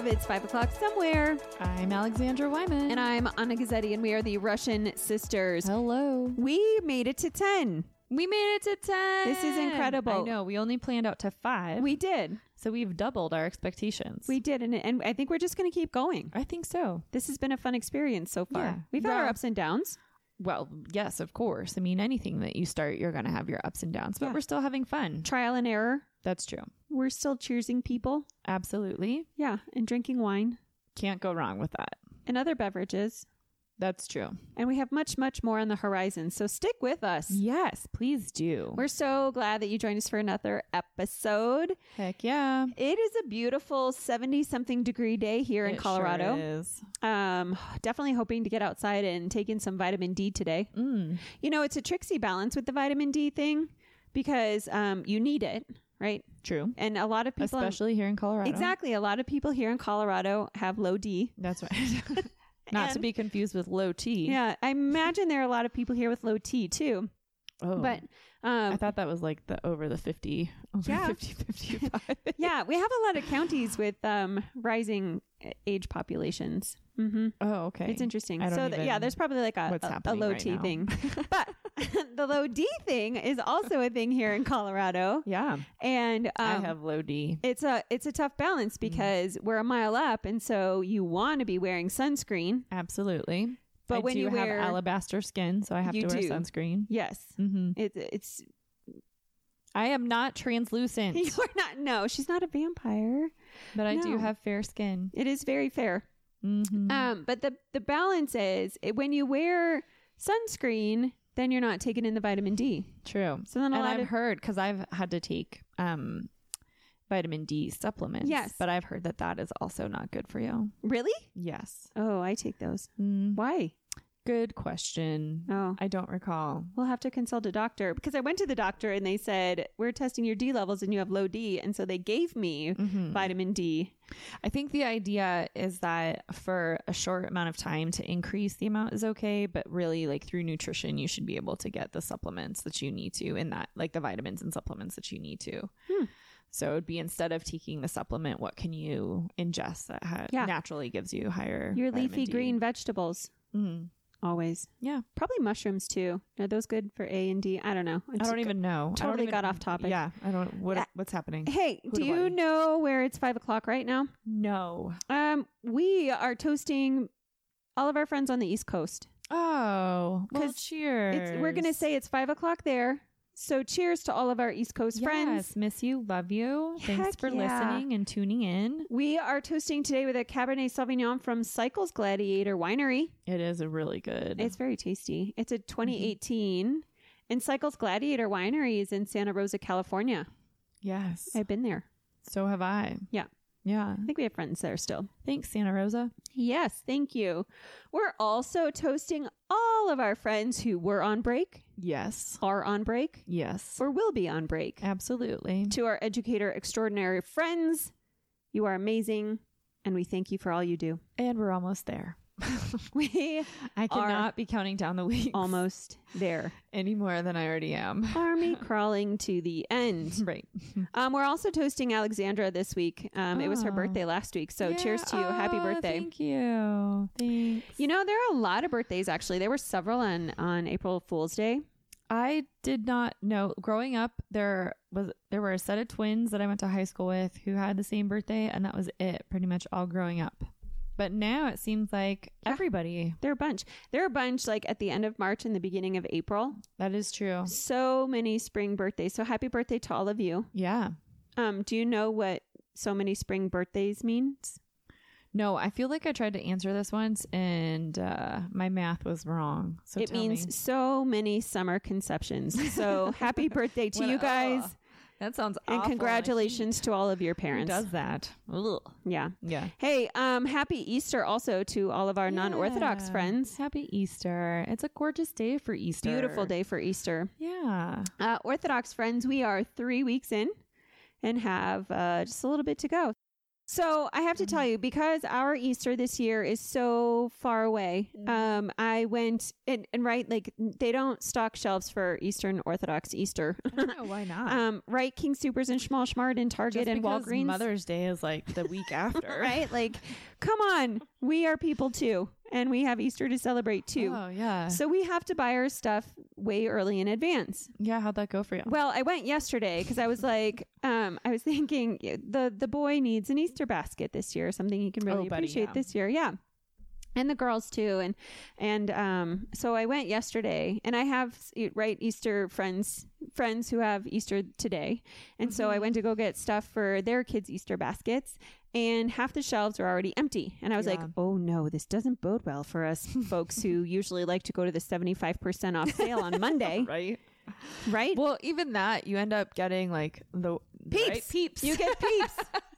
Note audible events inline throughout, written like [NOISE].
of It's 5 O'Clock Somewhere. I'm Alexandra Wyman. And I'm Anna Gazzetti, and we are the Russian sisters. hello. We made it to 10. We made it to 10. This is incredible. I know. We only planned out to five. We did. so we've doubled our expectations. We did. And, and I think we're just going to keep going. I think so. This has been a fun experience so far. Yeah. We've had our ups and downs. Well, yes, of course. I mean, anything that you start, you're going to have your ups and downs, but Yeah. we're still having fun. Trial and error. That's true. We're still cheersing people. Absolutely. Yeah. And drinking wine Can't go wrong with that. and other beverages. That's true. And we have much, much more on the horizon. So stick with us. Yes, please do. We're so glad that you joined us for another episode. Heck yeah. It is a beautiful 70 something degree day here in Colorado. sure is. Um, definitely hoping to get outside and take in some vitamin D today. Mm. You know, it's a tricksy balance with the vitamin D thing because um, you need it, right? True. And a lot of people, Especially here in Colorado. exactly, a lot of people here in Colorado have low D. That's right. [LAUGHS] [LAUGHS] Not to be confused with low T. Yeah, I imagine there are a lot of people here with low T too. Oh. But um, I thought that was like the over the 50, over Yeah. 50, 55. [LAUGHS] yeah, we have a lot of counties with um, rising age populations. Mm-hmm. oh, okay. It's interesting. I don't So th- yeah, there's probably like a, a, a low right T now. thing. but [LAUGHS] the low D thing is also a thing here in Colorado. Yeah. And um, I have low D. it's a it's a tough balance Mm. because we're a mile up and so you want to be wearing sunscreen. Absolutely. But I when you have alabaster skin, so I have to wear do. sunscreen. yes. hmm It, it's I am not translucent, [LAUGHS] you're not no, she's not a vampire. but I do have fair skin. It is very fair. Mm-hmm. Um, but the the balance is it, when you wear sunscreen, then you're not taking in the vitamin D. True. So then a and lot I've of heard because I've had to take um, vitamin D supplements. Yes. but I've heard that that is also not good for you. really. Yes. Oh, I take those. Mm, Why? Good question. Oh, I don't recall. we'll have to consult a doctor because I went to the doctor and they said we're testing your D levels and you have low D, and so they gave me Mhm. vitamin D. I think the idea is that for a short amount of time to increase the amount is okay, but really like through nutrition you should be able to get the supplements that you need to in that like the vitamins and supplements that you need to. Hmm. So it would be instead of taking the supplement, what can you ingest that ha- Yeah. naturally gives you higher Your leafy D? green vegetables, Mhm. Always. Yeah. Probably mushrooms too. Are those good for A and D? I don't know. I don't even know. I don't totally even- got off topic. Yeah, I don't. What Uh, what's happening? Hey, Who do you I? know where it's five o'clock right now? No. Um, we are toasting all of our friends on the East Coast. Oh, well, 'Cause cheers. It's, we're gonna say it's five o'clock there. So cheers to all of our East Coast friends. Yes, miss you, love you. Thanks for yeah. listening and tuning in. We are toasting today with a Cabernet Sauvignon from Cycles Gladiator Winery. It is a really good. It's very tasty. It's a Mm-hmm. 2018. And Cycles Gladiator Winery is in Santa Rosa, California. yes. I've been there. so have I. Yeah. Yeah. I think we have friends there still. Thanks, Santa Rosa. Yes, thank you. We're also toasting all of our friends who were on break, Yes. are on break, Yes. or will be on break. Absolutely. To our educator extraordinary friends, you are amazing, and we thank you for all you do. And we're almost there. [LAUGHS] We I cannot be counting down the weeks almost there. any more than I already am. Army [LAUGHS] crawling to the end. right. [LAUGHS] Um, we're also toasting Alexandra this week. Um, it was her Oh. birthday last week, so cheers to you. Happy Oh, birthday. Thank you. Thanks. You know, there are a lot of birthdays actually. There were several on on April Fool's Day. I did not know. Growing up, there was there were a set of twins that I went to high school with who had the same birthday, and that was it. Pretty much all growing up. But now it seems like Yeah. everybody. They're a bunch. They're a bunch like at the end of March and the beginning of April. That is true. So many spring birthdays. So happy birthday to all of you. Yeah. Um, do you know what so many spring birthdays means? No, I feel like I tried to answer this once and uh, my math was wrong. So it means me. so many summer conceptions. So [LAUGHS] happy birthday to you guys. That sounds and awful. congratulations to all of your Who parents. does that? Ugh. Yeah. Yeah. Hey, um, happy Easter also to all of our non-Orthodox Yeah. friends. Happy Easter. It's a gorgeous day for Easter. Beautiful day for Easter. Yeah. Uh, Orthodox friends, we are three weeks in and have uh, just a little bit to go. So I have to tell you, because our Easter this year is so far away, um, I went and, and right, like they don't stock shelves for Eastern Orthodox Easter. I don't know why [LAUGHS] not. um, right, King Supers and Schmall Schmart and Target Just and Walgreens. Mother's Day is like the week [LAUGHS] after. right? Like, come on, we are people too, and we have Easter to celebrate too. Oh yeah. So we have to buy our stuff way early in advance. yeah. How'd that go for you? Well, I went yesterday because I was like, um, I was [LAUGHS] thinking the the boy needs an Easter basket this year, something he can really Oh, buddy, appreciate yeah. this year. Yeah. And the girls too, and and um, so I went yesterday, and I have right Easter friends friends who have Easter today, and so I Mm-hmm. went to go get stuff for their kids' Easter baskets, and half the shelves were already empty, and I was like, oh no, this doesn't bode well for us [LAUGHS] folks who usually like to go to the seventy five percent off sale on Monday, [LAUGHS] right. right? Well, even that you end up getting like the Peeps. right? Peeps. You get peeps. [LAUGHS]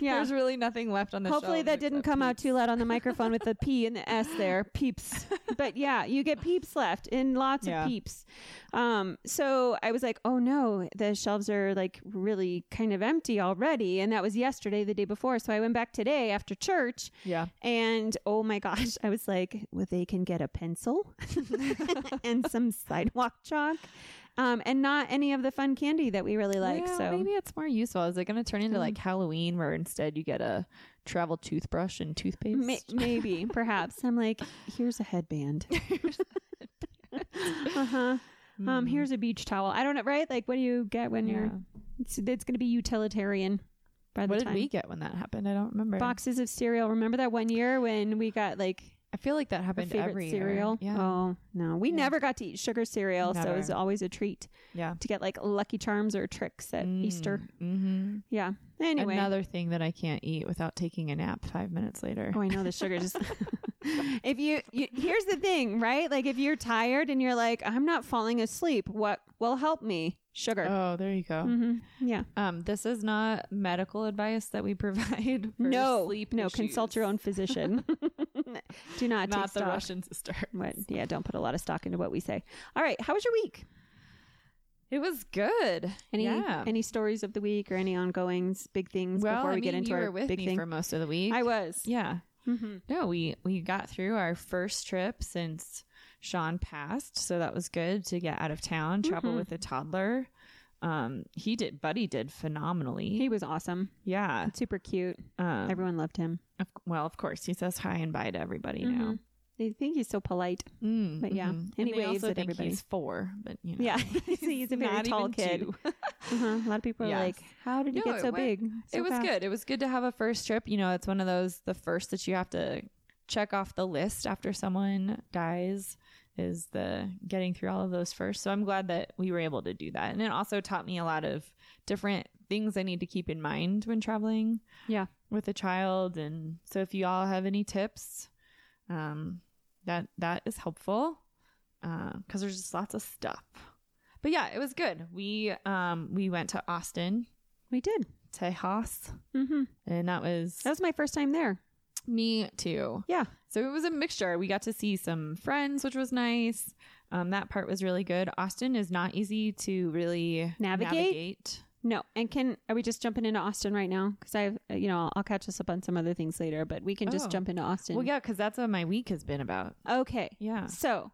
yeah. There's really nothing left on the Hopefully that didn't come out too loud on the microphone with the [LAUGHS] P and the S there. Peeps. But yeah, you get peeps left and lots Yeah. of peeps. Um, so I was like, oh no, the shelves are like really kind of empty already. And that was yesterday, the day before. So I went back today after church Yeah. and oh my gosh, I was like, well, they can get a pencil [LAUGHS] [LAUGHS] and some sidewalk chalk. Um, and not any of the fun candy that we really like. Yeah, so maybe it's more useful. Is it going to turn into Mm. like Halloween where instead you get a travel toothbrush and toothpaste? May- maybe, [LAUGHS] perhaps. I'm like, here's a headband. [LAUGHS] uh-huh. Um, here's a beach towel. I don't know, right? Like, what do you get when you're? Hmm. It's, it's going to be utilitarian. By the What did time. we get when that happened? I don't remember. Boxes of cereal. Remember that one year when we got like I feel like that happened favorite every cereal? year. Yeah. Oh no, we Yeah. never got to eat sugar cereal, so it was always a treat Yeah. to get like Lucky Charms or Trix at Easter. Mm-hmm. Yeah. Anyway. Another thing that I can't eat without taking a nap five minutes later. Oh, I know the sugar just. [LAUGHS] [LAUGHS] if you, you, here's the thing, right? Like if you're tired and you're like, I'm not falling asleep, what will help me? Sugar. Oh, there you go. hmm Yeah. Um, this is not medical advice that we provide. [LAUGHS] For no. sleep no. issues. Consult your own physician. Do not, Not the stock. Russian sister. What? Yeah. Don't put a lot of stock into what we say. All right. How was your week? It was good. Any yeah. any stories of the week or any ongoings, big things well, before I we get mean, into you our were with big me thing? for most of the week. I was. yeah. Mm-hmm. No, we we got through our first trip since Sean passed, so that was good to get out of town, travel Mhm. with a toddler. Um, he did, Buddy did phenomenally. He was awesome. yeah. Super cute. Um, Everyone loved him. of, well, of course, he says hi and bye to everybody now. Mhm. They think he's so polite. Mm, But yeah, mhm. and he they waves also at think everybody. He's four, but you know, Yeah, [LAUGHS] [LAUGHS] he's a very not tall even kid. two. [LAUGHS] Uh-huh. A lot of people are like, "How did he No, get so went- big?" so it was fast?" good. It was good to have a first trip. You know, it's one of those the first that you have to check off the list after someone dies is the getting through all of those first. So I'm glad that we were able to do that. And it also taught me a lot of different things I need to keep in mind when traveling Yeah. with a child. And so if you all have any tips, um, that that is helpful because there's just lots of stuff. But yeah, it was good. We um we went to Austin, We did. Tejas, hmm and that was That was my first time there. Me too. Yeah. So it was a mixture. We got to see some friends, which was nice. Um, that part was really good. Austin is not easy to really Navigate? navigate. No, and can are we just jumping into Austin right now? Because I, have you know, I'll catch us up on some other things later, but we can just Oh. jump into Austin. Well, yeah, because that's what my week has been about. Okay. Yeah. So,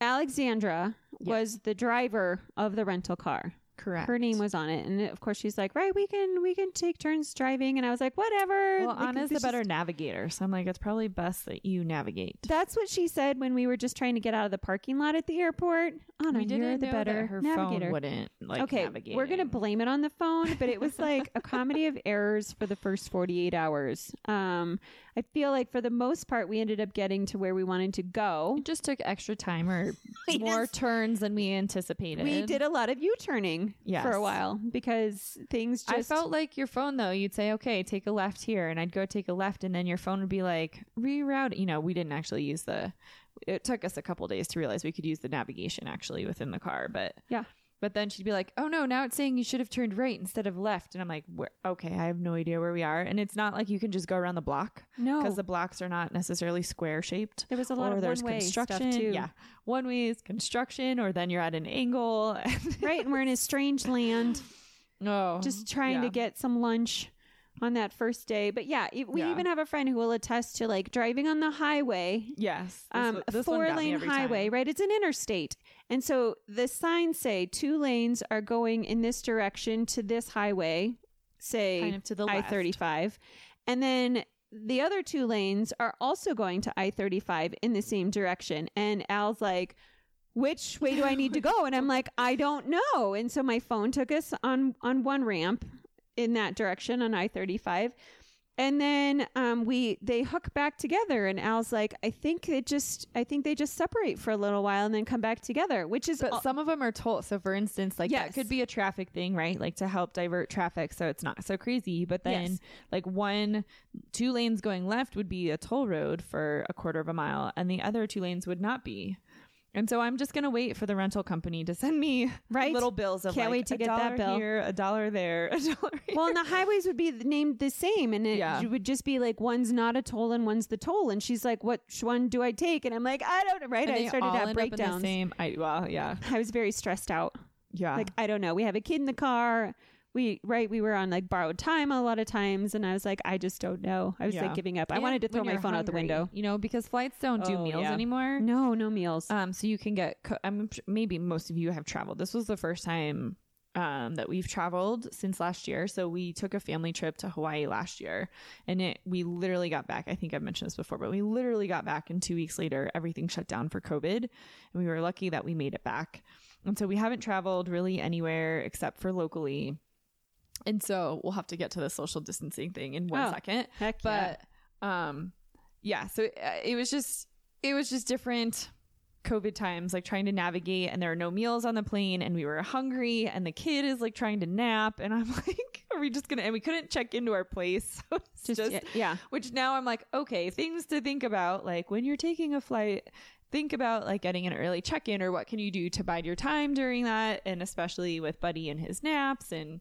Alexandra was the driver of the rental car. Correct. Her name was on it, and of course she's like, "Right, we can we can take turns driving." And I was like, "Whatever." Well, Like, Anna's the better navigator, so I'm like, it's probably best that you navigate. That's what she said when we were just trying to get out of the parking lot at the airport. Anna, we you're the better her navigator. phone wouldn't like okay, navigate. we're gonna blame it on the phone, but it was [LAUGHS] like a comedy of errors for the first 48 hours. Um, I feel like for the most part, we ended up getting to where we wanted to go. It just took extra time or [LAUGHS] more just- turns than we anticipated. We did a lot of U-turning. Thing for a while because things just I felt like your phone though. You'd say, "Okay, take a left here," and I'd go take a left, and then your phone would be like, "Reroute." You know, we didn't actually use the. It took us a couple days to realize we could use the navigation actually within the car, but Yeah. But then she'd be like, "Oh no, now it's saying you should have turned right instead of left," and I'm like, where, "Okay, I have no idea where we are." And it's not like you can just go around the block no because the blocks are not necessarily square shaped. there was a lot or of there's one way stuff construction. too. Yeah, one way is construction, or then you're at an angle. [LAUGHS] right, and we're in a strange land, oh, just trying to get some lunch on that first day. But yeah, we Yeah. even have a friend who will attest to like driving on the highway yes, this um, one- a this one four got me lane every highway, time. right? It's an interstate. And so the signs say two lanes are going in this direction to this highway, say Kind of to the I left. 35. And then the other two lanes are also going to I 35 in the same direction. And Al's like, which way do I need to [LAUGHS] go? And I'm like, I don't know. And so my phone took us on on one ramp in that direction on I 35. And then um, we they hook back together, and Al's like, I think it just, I think they just separate for a little while and then come back together, which is But some of them are told. So, for instance, like Yes. that could be a traffic thing, right? Like to help divert traffic so it's not so crazy. But then, Yes. like one, two lanes going left would be a toll road for a quarter of a mile, and the other two lanes would not be. And so I'm just gonna wait for the rental company to send me [LAUGHS] Right. little bills of Can't like wait to a get that bill. here, a dollar there, [LAUGHS] a dollar here. well, and the highways would be named the same, and it Yeah. would just be like one's not a toll and one's the toll. And she's like, "Which one do I take?" And I'm like, "I don't know." Right? And I they started all to have end up in the breakdowns. same. I well, yeah, I was very stressed out. yeah. Like I don't know. We have a kid in the car. We right. We were on like borrowed time a lot of times, and I was like, I just don't know. I was Yeah. like giving up. I And wanted to throw when my you're phone out the hungry, window. you know, because flights don't do Oh, meals yeah. anymore. No, no meals. Um, so you can get. Co- I'm sh- maybe most of you have traveled. This was the first time um that we've traveled since last year. So we took a family trip to Hawaii last year, and it we literally got back. I think I've mentioned this before, but we literally got back, and two weeks later, everything shut down for COVID, and we were lucky that we made it back. And so we haven't traveled really anywhere except for locally. And so we'll have to get to the social distancing thing in one Oh, second Heck yeah. but um yeah so uh, it was just it was just different covid times like trying to navigate and there are no meals on the plane and we were hungry and the kid is like trying to nap and i'm [LAUGHS] like are we just gonna and we couldn't check into our place [LAUGHS] so it's just, just, yeah, yeah. which now i'm like okay things to think about like when you're taking a flight think about like getting an early check-in or what can you do to bide your time during that and especially with buddy and his naps and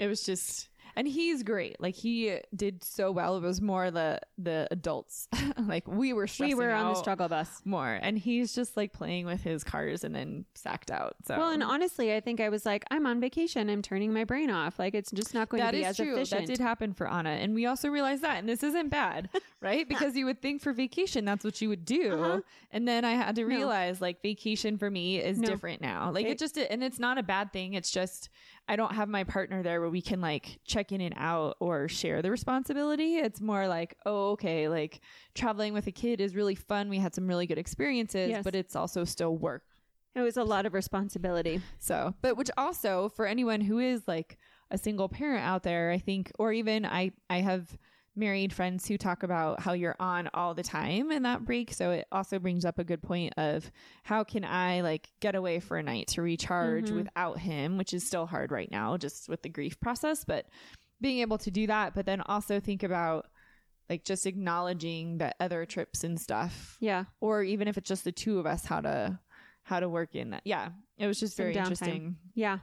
it was just and he's great like he did so well it was more the the adults [LAUGHS] like we were We were on the struggle bus. more and he's just like playing with his cars and then sacked out so Well, and honestly, I think I was like, I'm on vacation. I'm turning my brain off. Like it's just not going That to be is as true. efficient. That did happen for Anna, and we also realized that. And this isn't bad, [LAUGHS] right? Because you would think for vacation that's what you would do, Uh-huh. and then I had to No. realize like vacation for me is No. different now. Like it, It- just and it's not a bad thing. It's just I don't have my partner there where we can like check in and out or share the responsibility. It's more like oh okay, like traveling with a kid is really fun. We had some really good experiences, Yes. but it's also still work. it was a lot of responsibility. So, but which also for anyone who is like a single parent out there, I think, or even I, I have married friends who talk about how you're on all the time in that break. So it also brings up a good point of how can I like get away for a night to recharge Mhm. without him, which is still hard right now, just with the grief process, but being able to do that, but then also think about like just acknowledging that other trips and stuff Yeah. or even if it's just the two of us how to how to work in that yeah it was just Some very downtime. interesting Yeah.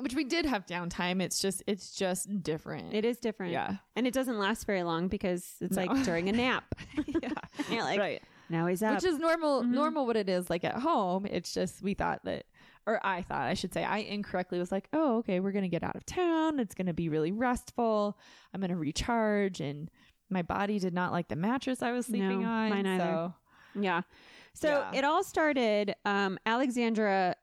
Which we did have downtime it's just it's just different It is different. yeah And it doesn't last very long because it's No. like during a nap. [LAUGHS] yeah [LAUGHS] you're like, right now he's up. which is normal Mhm. normal what it is like at home it's just we thought that or i thought i should say i incorrectly was like oh okay we're gonna get out of town it's gonna be really restful i'm gonna recharge and my body did not like the mattress i was sleeping No, on mine either. so Yeah. So Yeah. it all started. Um, Alexandra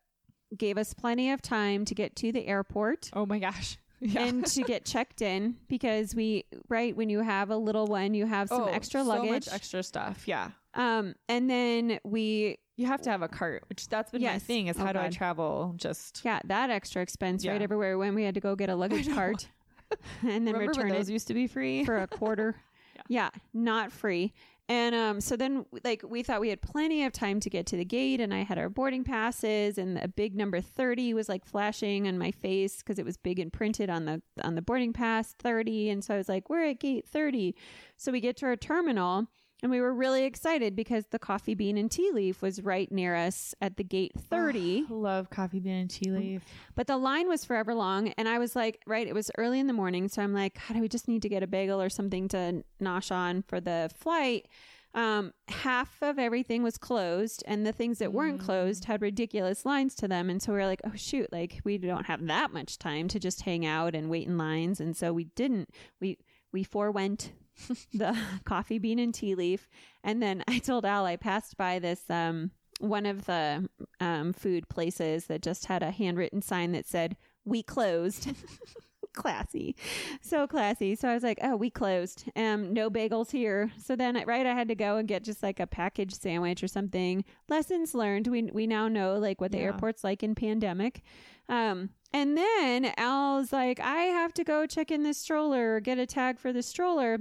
gave us plenty of time to get to the airport oh my gosh [LAUGHS] yeah and to get [LAUGHS] checked in because we, right, when you have a little one, you have some Oh, extra so luggage. much extra stuff yeah um, and then we, You have to have a cart, which that's been my Yes. thing. Is Oh, how do I God. travel? Just yeah, that extra expense right Yeah. everywhere when we had to go get a [LAUGHS] luggage cart and then remember return when it used to be free? for a quarter. Yeah. not free. And um, so then, like, we thought we had plenty of time to get to the gate, and I had our boarding passes, and a big number thirty was like flashing on my face because it was big and printed on the on the boarding pass thirty. And so I was like, "We're at gate 30. So we get to our terminal, and we were really excited because the coffee bean and tea leaf was right near us at the gate thirty. Love coffee bean and tea leaf. But the line was forever long. And I was like, right, it was early in the morning. So I'm like, how do we just need to get a bagel or something to nosh on for the flight? Um, half of everything was closed, and the things that weren't closed had ridiculous lines to them. And so we were like, oh, shoot, like we don't have that much time to just hang out and wait in lines. And so we didn't. We, we forewent [LAUGHS] the coffee bean and tea leaf. And then I told Al I passed by this um one of the um food places that just had a handwritten sign that said we closed. [LAUGHS] classy. So classy. So I was like, "Oh, we closed. Um no bagels here." So then right I had to go and get just like a packaged sandwich or something. Lessons learned. We we now know like what the Yeah. airport's like in pandemic. Um and then Al's like, "I have to go check in this stroller, get a tag for the stroller."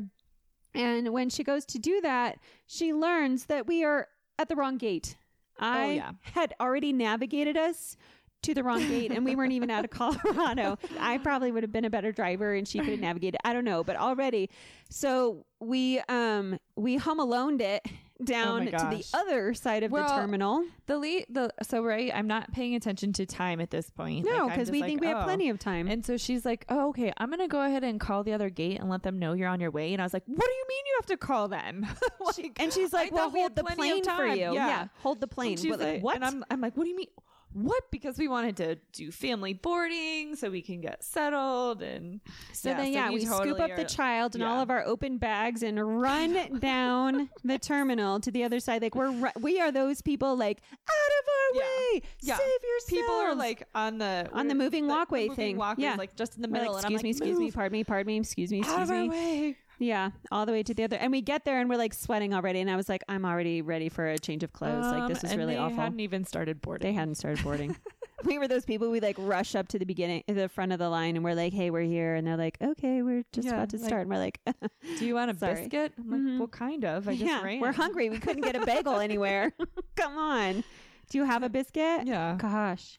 And when she goes to do that, she learns that we are at the wrong gate. I yeah. had already navigated us to the wrong gate and we weren't even out of [LAUGHS] Colorado. I probably would have been a better driver and she could have navigated. I don't know, but already. So we um we home aloned it Oh down to the Oh other side of Well, the terminal. The late the so right, I'm not paying attention to time at this point. No, because just we like, think we have oh. plenty of time. And so she's like, "Oh, okay. I'm gonna go ahead and call the other gate and let them know you're on your way." And I was like, "What do you mean you have to call them?" [LAUGHS] like, and she's like, "Well, we hold the plane for you. Yeah. yeah. hold the plane." And she's like, like, "What?" And I'm, I'm like, "What do you mean?" What? Because we wanted to do family boarding so we can get settled and So then, yeah, we, scoop totally up the child and all of our open bags and run [LAUGHS] down the terminal to the other side. Like we're we are those people like out of our Yeah. way, Yeah. save yourselves. People are like on the On the moving walkway moving thing. walkways, Yeah. like just in the middle. like, excuse me, excuse me, pardon me, pardon me, excuse me, out excuse of our me. Yeah, all the way to the other, and we get there and we're like sweating already. And I was like, I'm already ready for a change of clothes. like this Um, is and really they awful. Hadn't even started boarding. They hadn't started boarding. [LAUGHS] we were those people we like rush up to the beginning, the front of the line, and we're like, "Hey, we're here," and they're like, "Okay, we're just Yeah, about to like, start." And we're like, Do you want a [LAUGHS] Sorry. biscuit? I'm like, Mhm. well, kind of. I just "Yeah, ran. we're hungry. We couldn't get a bagel anywhere. [LAUGHS] Come on, do you have a biscuit?" Yeah. Gosh,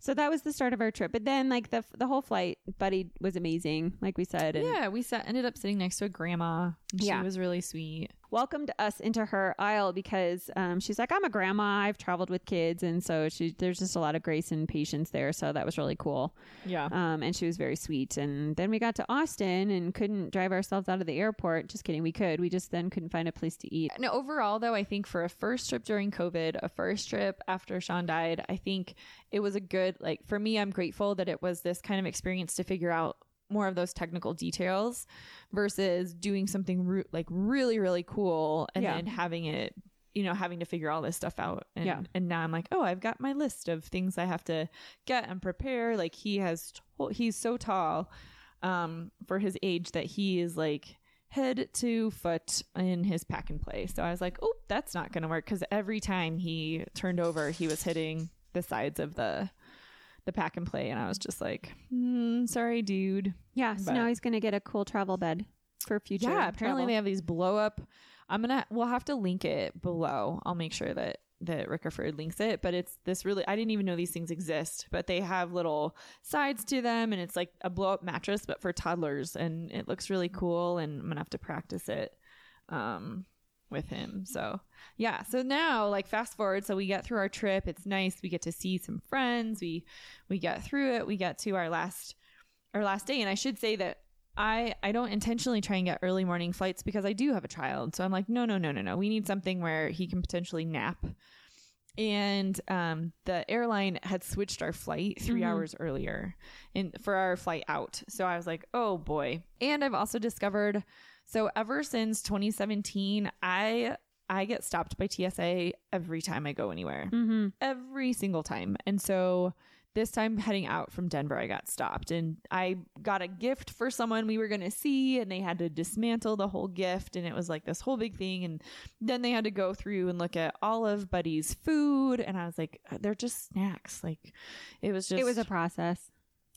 So that was the start of our trip. But then, like the the whole flight, Buddy was amazing, like we said. And Yeah, we sat, ended up sitting next to a grandma. And Yeah. She was really sweet. Welcomed us into her aisle because um, she's like, I'm a grandma. I've traveled with kids, and so she there's just a lot of grace and patience there. So that was really cool. Yeah. Um, and she was very sweet. And then we got to Austin and couldn't drive ourselves out of the airport. Just kidding, we could. We just then couldn't find a place to eat. No, overall, though, I think for a first trip during COVID, a first trip after Sean died, I think it was a good, like, for me, I'm grateful that it was this kind of experience to figure out more of those technical details versus doing something re- like really, really cool and Yeah. then having it, you know, having to figure all this stuff out. And, Yeah. and now I'm like, oh, I've got my list of things I have to get and prepare. Like, he has, to- he's so tall um, for his age that he is like, head to foot in his pack and play. So I was like, oh, that's not going to work because every time he turned over, he was hitting the sides of the the pack and play, and I was just like, hmm, sorry, dude. Yeah. So But- now he's gonna get a cool travel bed for future. yeah, apparently travel. they have these blow up. I'm gonna we'll have to link it below. I'll make sure that that Rickerford links it, but it's this really I didn't even know these things exist, but they have little sides to them and it's like a blow up mattress but for toddlers and it looks really cool and I'm going to have to practice it um with him. So, yeah. So now like fast forward so we get through our trip. It's nice. We get to see some friends. We we get through it. We get to our last our last day and I should say that I I don't intentionally try and get early morning flights because I do have a child. So I'm like, no, no, no, no, no. We need something where he can potentially nap. And um, the airline had switched our flight 3 hours earlier in for our flight out. So I was like, oh boy. And I've also discovered So ever since 2017, I I get stopped by TSA every time I go anywhere. Mm-hmm. Every single time. And so this time heading out from Denver, I got stopped and I got a gift for someone we were going to see and they had to dismantle the whole gift and it was like this whole big thing and then they had to go through and look at all of Buddy's food and I was like they're just snacks. Like it was just It was a process.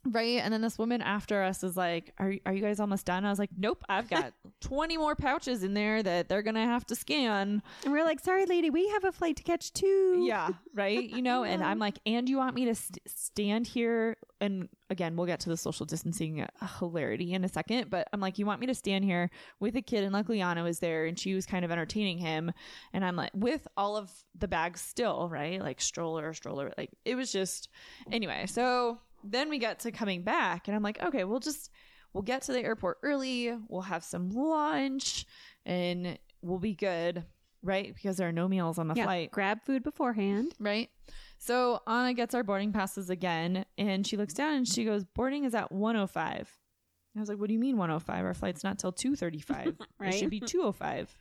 Right. And then this woman after us is like, Are, are you guys almost done? I was like, Nope, I've got [LAUGHS] 20 more pouches in there that they're going to have to scan. And we're like, sorry, lady, we have a flight to catch too. Yeah. Right. You know, and I'm like, And you want me to st- stand here? And again, we'll get to the social distancing uh, hilarity in a second. But I'm like, You want me to stand here with a kid? And luckily, Anna was there and she was kind of entertaining him. And I'm like, with all of the bags still, right? Like stroller, stroller. Like it was just, anyway. So then we got to coming back and I'm like, okay, we'll just we'll get to the airport early, we'll have some lunch and we'll be good, right? Because there are no meals on the Yeah, flight. grab food beforehand. Right. So Anna gets our boarding passes again and she looks down and she goes, Boarding is at 105. I was like, What do you mean 105? Our flight's not till 235. Right. [LAUGHS] It should be 205.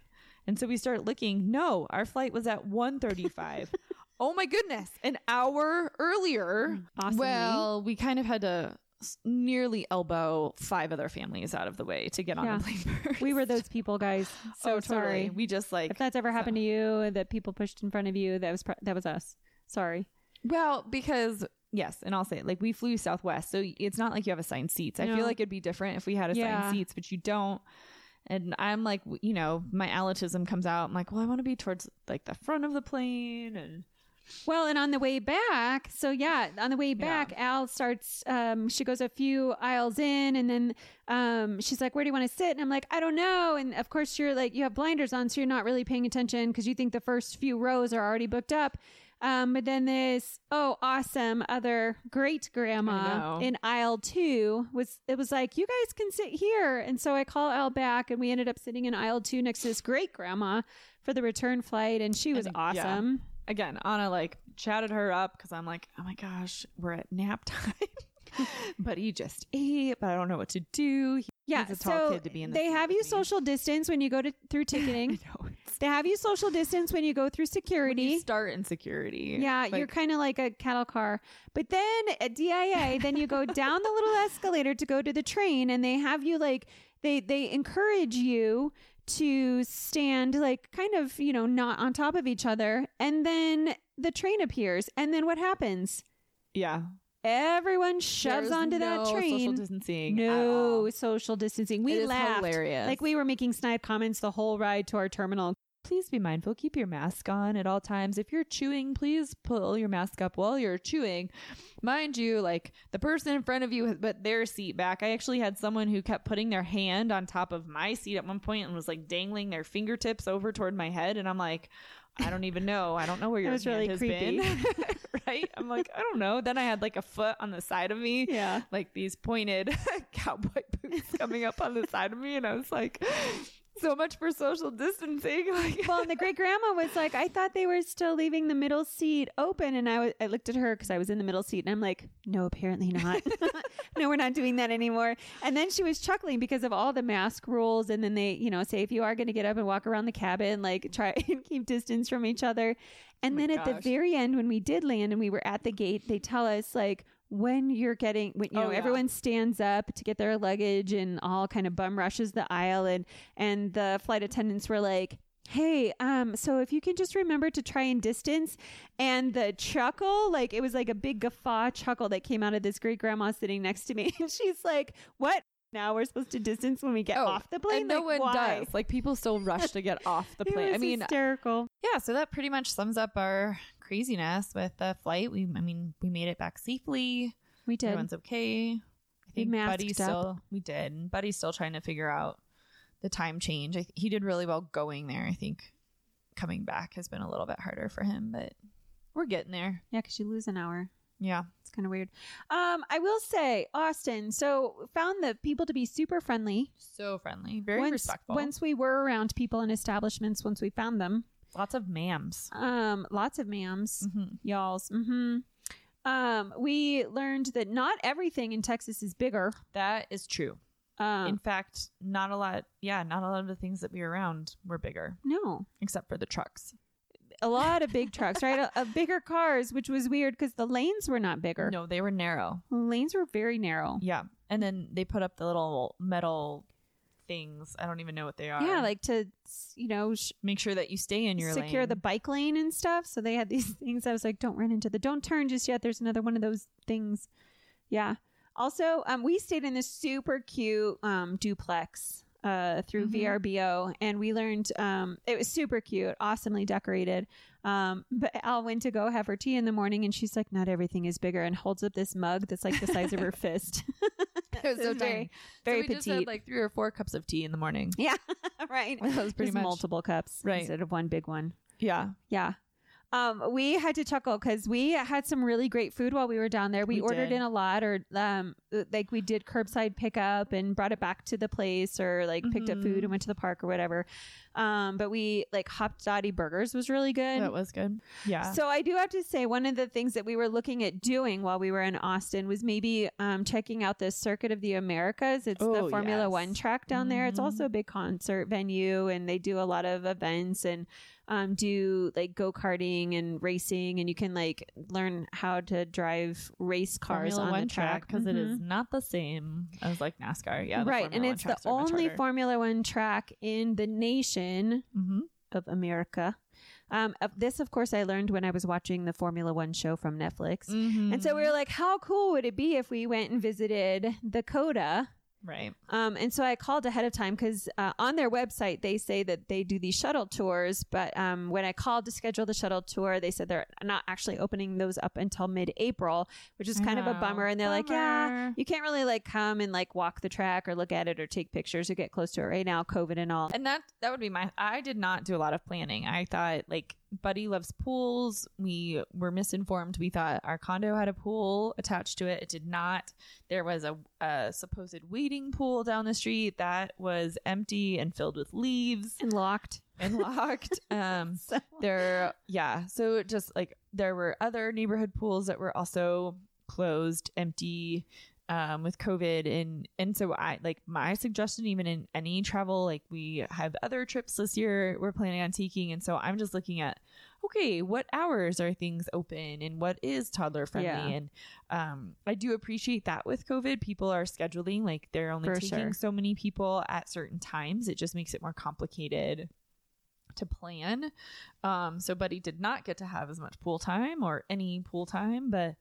And so we start looking. No, our flight was at 135. [LAUGHS] oh my goodness. An hour earlier. Awesomely. Well, we kind of had to nearly elbow five other families out of the way to get on Yeah. the plane [LAUGHS] first. We were those people, guys. [LAUGHS] Oh, so oh, sorry. totally. We just like If that's ever happened to you, that people pushed in front of you, that was pr- that was us. Sorry. Well, because yes, and I'll say it, like we flew Southwest, so it's not like you have assigned seats. I No. feel like it'd be different if we had assigned Yeah. seats, but you don't. And I'm like, you know, my allotism comes out. I'm like, well, I want to be towards like the front of the plane, and Well, and on the way back, so yeah, on the way back, Al starts. Um, she goes a few aisles in, and then um, she's like, "Where do you want to sit?" And I'm like, "I don't know." And of course, you're like, you have blinders on, so you're not really paying attention because you think the first few rows are already booked up. Um, but then this, oh, awesome, other great grandma in aisle two was, it was like, you guys can sit here. And so I call Al back, and we ended up sitting in aisle two next to this great grandma for the return flight, and she was And, yeah. Again, Anna like chatted her up because I'm like, oh my gosh, we're at nap [LAUGHS] time. but he just ate, but I don't know what to do. He- Yeah, he's a tall so kid to be in. The they have you social distance when you go to through ticketing. [LAUGHS] I know, [LAUGHS] they have you social distance when you go through security. you start in security. yeah, like, you're kind of like a cattle car. But then at DIA, then you go down the little escalator to go to the train, and they have you like they they encourage you to stand like kind of you know not on top of each other, and then the train appears, and then what happens? yeah. Everyone shoves There's onto no that social train. distancing. at No social distancing. We laughed. hilarious. Like we were making snide comments the whole ride to our terminal. Please be mindful. Keep your mask on at all times. If you're chewing, please pull your mask up while you're chewing. Mind you, like the person in front of you has put their seat back. I actually had someone who kept putting their hand on top of my seat at one point and was like dangling their fingertips over toward my head. And I'm like, I don't even know. I don't know where [LAUGHS] your hand really has creepy. been. [LAUGHS] [LAUGHS] right? I'm like, I don't know. Then I had like a foot on the side of me. Yeah. Like these pointed cowboy boots coming up on the side of me. And I was like, so much for social distancing. [LAUGHS] Like, Well, and the great grandma was like, I thought they were still leaving the middle seat open. And I I looked at her because I was in the middle seat and I'm like, no, apparently not. [LAUGHS] no, we're not doing that anymore. And then she was chuckling because of all the mask rules. And then they, you know, say if you are going to get up and walk around the cabin, like try [LAUGHS] and keep distance from each other. And Oh then at the very end, when we did land and we were at the gate, they tell us like, when you're getting, when, you Oh, know, yeah. everyone stands up to get their luggage and all kind of bum rushes the aisle, and and the flight attendants were like, "Hey, um, so if you can just remember to try and distance," and the chuckle, like it was like a big guffaw chuckle that came out of this great grandma sitting next to me, [LAUGHS] and she's like, "What?" Now we're supposed to distance when we get off the plane. Oh, And no one why? does. Like people still rush to get off the [LAUGHS] plane. I mean, hysterical. yeah. So that pretty much sums up our craziness with the flight. We, I mean, we made it back safely. We did. Everyone's okay. I think Buddy's up. still. We did. And Buddy's still trying to figure out the time change. I he did really well going there. I think coming back has been a little bit harder for him, but we're getting there. Yeah, because you lose an hour. Yeah. It's kind of weird. Um, I will say, Austin. So found the people to be super friendly. So friendly, very once, respectful. Once we were around people in establishments, once we found them, Lots of mams. um, lots of ma'ams, Mhm. y'alls. Mm-hmm. Um, we learned that not everything in Texas is bigger. That is true. Um, In fact, not a lot. Yeah, not a lot of the things that we were around were bigger, no, except for the trucks. a lot of big trucks, right? A, a bigger cars, which was weird because the lanes were not bigger. No, they were narrow. Lanes were very narrow. Yeah, and then they put up the little metal things. I don't even know what they are. Yeah, like to you know sh- make sure that you stay in your secure lane. the bike lane and stuff. So they had these [LAUGHS] things. I was like, don't run into the, don't turn just yet. There's another one of those things. Yeah. Also, um, we stayed in this super cute um, duplex uh, through Mhm. VRBO, and we learned um, it was super cute, awesomely decorated. Um, but Al went to go have her tea in the morning, and she's like, "Not everything is bigger," and holds up this mug that's like the size of her [LAUGHS] fist. [LAUGHS] [LAUGHS] It was so very, tiny. very so we just had petite. like three or four cups of tea in the morning. yeah, [LAUGHS] right. That was pretty Just much multiple cups Right. instead of one big one. Yeah, Yeah. Um, we had to chuckle because we had some really great food while we were down there. We, We ordered did. in a lot, or um, like we did curbside pickup and brought it back to the place, or like picked up food and went to the park or whatever. Um, but we like Hopdoddy Burgers was really good. that was good. Yeah. So I do have to say one of the things that we were looking at doing while we were in Austin was maybe um, checking out the Circuit of the Americas. It's the Oh, Formula yes. One track down there. It's also a big concert venue, and they do a lot of events and um, do like go karting and racing, and you can like learn how to drive race cars Formula on the track because it Mhm. is not the same as like NASCAR. Yeah, right, Formula and it's the tracks are much only. Formula One track in the nation Mhm. of America. Um, this, of course, I learned when I was watching the Formula One show from Netflix. And so we were like, how cool would it be if we went and visited the COTA? Right. Um, and so I called ahead of time because uh, on their website they say that they do these shuttle tours. But um, when I called to schedule the shuttle tour, they said they're not actually opening those up until mid-April, which is kind of a bummer. And they're like, yeah, you can't really like come and like walk the track or look at it or take pictures or get close to it right now, COVID and all. And that that would be my. I did not do a lot of planning. I thought like Buddy loves pools. We were misinformed. We thought our condo had a pool attached to it. It did not. There was a, a supposed wading pool down the street that was empty and filled with leaves And locked. and locked. [LAUGHS] Um, So there, yeah. So just like there were other neighborhood pools that were also closed, empty. Um, with COVID and and so I like my suggestion even in any travel like we have other trips this year we're planning on taking and so I'm just looking at okay what hours are things open and what is toddler friendly Yeah. and um I do appreciate that with COVID people are scheduling like they're only For taking sure. so many people at certain times it just makes it more complicated to plan. Um, so Buddy did not get to have as much pool time or any pool time, but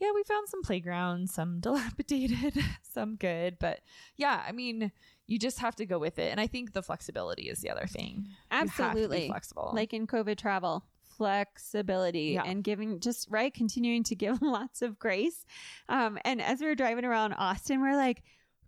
yeah, we found some playgrounds, some [LAUGHS] dilapidated, some good, but yeah, I mean, you just have to go with it, and I think the flexibility is the other thing. You have to be Absolutely. flexible. like in COVID travel, flexibility Yeah. and giving just right, continuing to [LAUGHS] give lots of grace. Um, and as we were driving around Austin, we're like,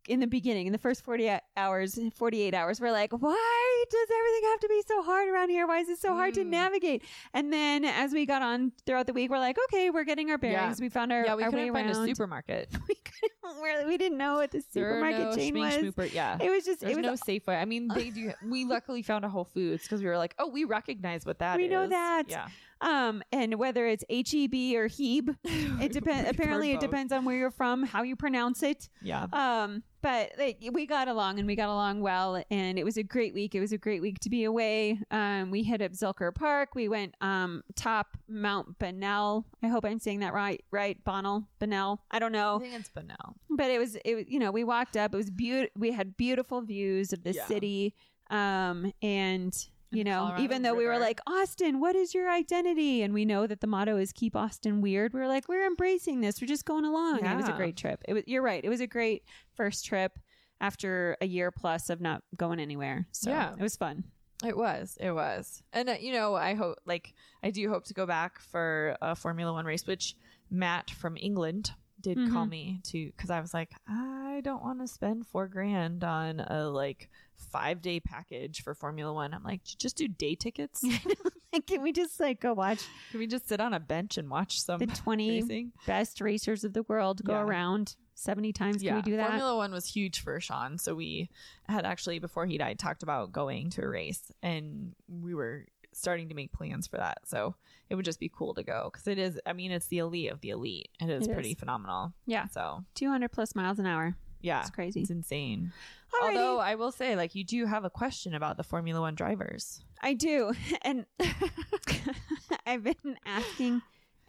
in the beginning, in the first 40 hours, 48 hours, we're like, why does everything have to be so hard around here? Why is it so hard to Mm. navigate? And then as we got on throughout the week, we're like, okay, we're getting our bearings. We found our, yeah, we our way couldn't find around. a [LAUGHS] supermarket. we couldn't, we didn't know what the supermarket no chain was. Schmooper- Yeah. It was just, There's it was no Safeway. I mean, they do. We luckily found a Whole Foods because we were like, oh, we recognize what that is. We know that. Yeah. Um, and whether it's H E B or Heb, [LAUGHS] it depends. Apparently, it depends on where you're from, how you pronounce it. Yeah. Um, but like, we got along and we got along well, and it was a great week. It was a great week to be away. Um, we hit up Zilker Park. We went um top Mount Bonnell. I hope I'm saying that right. Right, Bonnell, Bonnell. I don't know. I think it's Bonnell. but it was it. was You know, we walked up. It was beautiful. We had beautiful views of the Yeah. city. Um, and you know, Colorado even though we were like, Austin, what is your identity? And we know that the motto is keep Austin weird. We are like, we're embracing this. We're just going along. And it was a great trip. It was, you're right. It was a great first trip after a year plus of not going anywhere. So Yeah. it was fun. It was. It was. And, uh, you know, I hope, like, I do hope to go back for a Formula One race, which Matt from England did call Mhm. me to, because I was like, I don't want to spend four grand on a, like, five day package for Formula One. I'm like, just do day tickets. [LAUGHS] [LAUGHS] Can we just like go watch Can we just sit on a bench and watch some the 20 racing? best racers of the world go Yeah. around 70 times? Can we do that? Formula One was huge for Sean. So we had actually, before he died, talked about going to a race and we were starting to make plans for that. So it would just be cool to go because it is, I mean, it's the elite of the elite. And It is It pretty is. phenomenal. Yeah. So 200 plus miles an hour. Yeah, It's crazy. It's insane. Alrighty. Although I will say, like, you do have a question about the Formula One drivers. I do, [LAUGHS] and [LAUGHS] I've been asking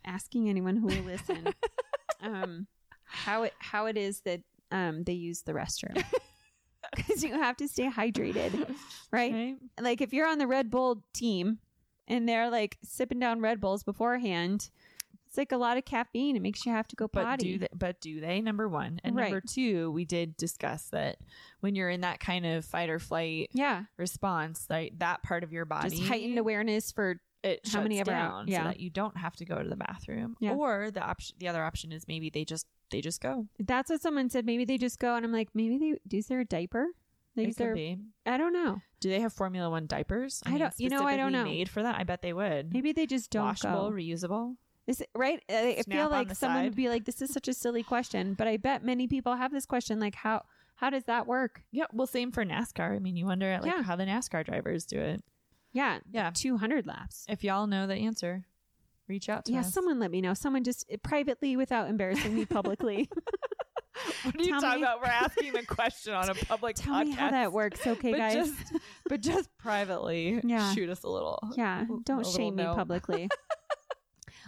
asking anyone who will listen [LAUGHS] um, how it how it is that um, they use the restroom because you have to stay hydrated, right? Right? Like if you're on the Red Bull team and they're like sipping down Red Bulls beforehand, it's like a lot of caffeine. It makes you have to go But potty. do they? But do they? Number one, and Right. number two, we did discuss that when you're in that kind of fight or flight yeah, response, like that part of your body, just heightened awareness for it how many ever- down yeah. so that you don't have to go to the bathroom. Yeah. Or the option, the other option is maybe they just they just go. that's what someone said. Maybe they just go, and I'm like, maybe they use their diaper. They It use could be. I don't know. Do they have Formula One diapers? I don't- you know, I don't know. Made for that, I bet they would. Maybe they just don't Washable, go. reusable. Is it, right? I I feel like someone would be like, "This is such a silly question," but I bet many people have this question. Like, how how does that work? Yeah, well, same for NASCAR. I mean, you wonder like Yeah. how the NASCAR drivers do it. Yeah, Yeah. two hundred laps. If y'all know the answer, reach out to Yeah, us. Yeah, someone let me know. Someone just eh, privately, without embarrassing me publicly, [LAUGHS] What are you Tell talking me- about? We're asking the question on a [LAUGHS] public tell podcast. me how that works. Okay, but guys. just but just privately [LAUGHS] Yeah. shoot us a little. yeah, don't shame me note. publicly.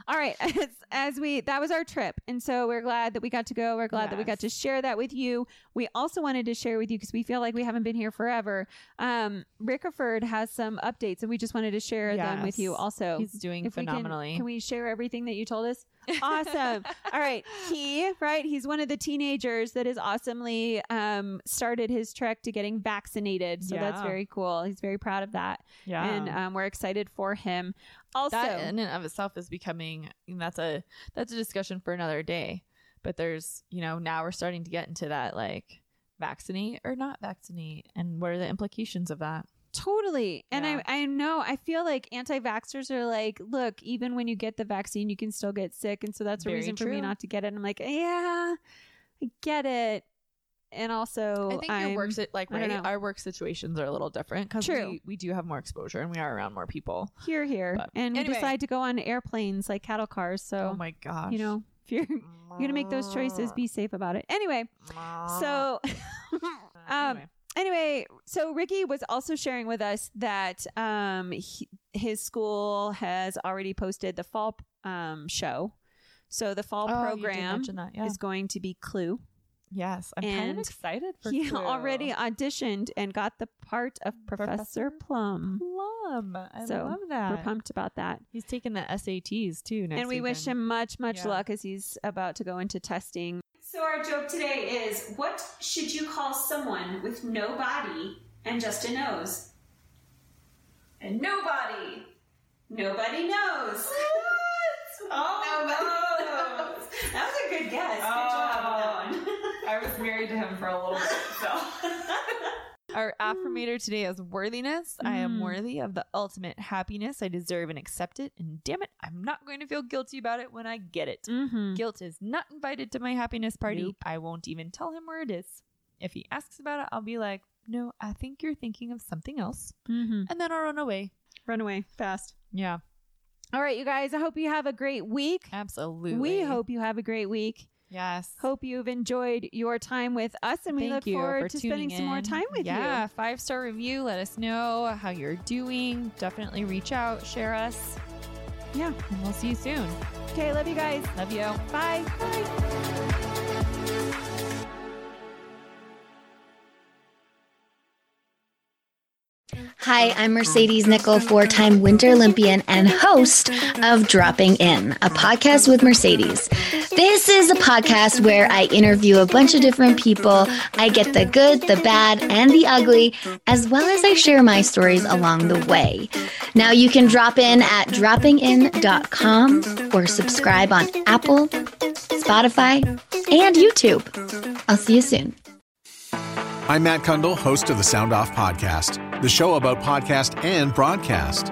All right, [LAUGHS] as, as we that was our trip, and so we're glad that we got to go. We're glad that we got to share that with you. We also wanted to share with you because we feel like we haven't been here forever. Um, Rickerford has some updates, and we just wanted to share them with you. Also, He's doing If we can- phenomenally. Can, we share everything that you told us? Awesome. All right. He, right, he's one of the teenagers that has awesomely um, started his trek to getting vaccinated. So that's very cool. He's very proud of that. yeah. And um, we're excited for him. Also, that in and of itself is becoming that's a that's a discussion for another day. But there's you know now we're starting to get into that like vaccinate or not vaccinate and what are the implications of that? Totally. And Yeah. I, I know, I feel like anti vaxxers are like, look, even when you get the vaccine, you can still get sick. And so that's a Very reason for me not to get it. And I'm like, yeah, I get it. And also, I think I'm, your work, like right our work situations are a little different because we, we do have more exposure and we are around more people. here, here. But and we decide to go on airplanes like cattle cars. So, oh my gosh. you know, if you're, [LAUGHS] you're going to make those choices, be safe about it. Anyway, so. [LAUGHS] um, Anyway. Anyway, so Ricky was also sharing with us that um he, his school has already posted the fall um show. So the fall Oh, program that, yeah. is going to be Clue. yes, I'm kind of excited for Clue. he Clue. already auditioned and got the part of Professor, Professor Plum. Plum. I So, love that. We're pumped about that. He's taking the SATs too next and we wish him much, much Yeah. luck as he's about to go into testing. So our joke today is what should you call someone with no body and just a nose? And nobody. Nobody knows. What? [LAUGHS] oh, nobody no. that was a good guess. Good job on that oh. one. [LAUGHS] I was married to him for a little bit, so. [LAUGHS] Our [LAUGHS] affirmator today is worthiness. I am Mm. worthy of the ultimate happiness. I deserve and accept it. And damn it, I'm not going to feel guilty about it when I get it. mm-hmm. Guilt is not invited to my happiness party. Nope. I won't even tell him where it is. If he asks about it, I'll be like, no, I think you're thinking of something else. Mm-hmm. And then I'll run away. Run away fast. Yeah, All right, you guys. I hope you have a great week. absolutely. We hope you have a great week. Yes. Hope you've enjoyed your time with us, and we Thank look you forward for to spending tuning some more time with you. yeah, five star review. Let us know how you're doing. Definitely reach out, share us, Yeah. and we'll see you soon. Okay, love you guys. Love you. Bye. Bye. Hi, I'm Mercedes Nicoll, four time Winter Olympian and host of Dropping In, a podcast with Mercedes. This is a podcast where I interview a bunch of different people. I get the good, the bad, and the ugly, as well as I share my stories along the way. Now you can drop in at droppingin.com or subscribe on Apple, Spotify, and YouTube. I'll see you soon. I'm Matt Cundill, host of the Sound Off Podcast, the show about podcast and broadcast.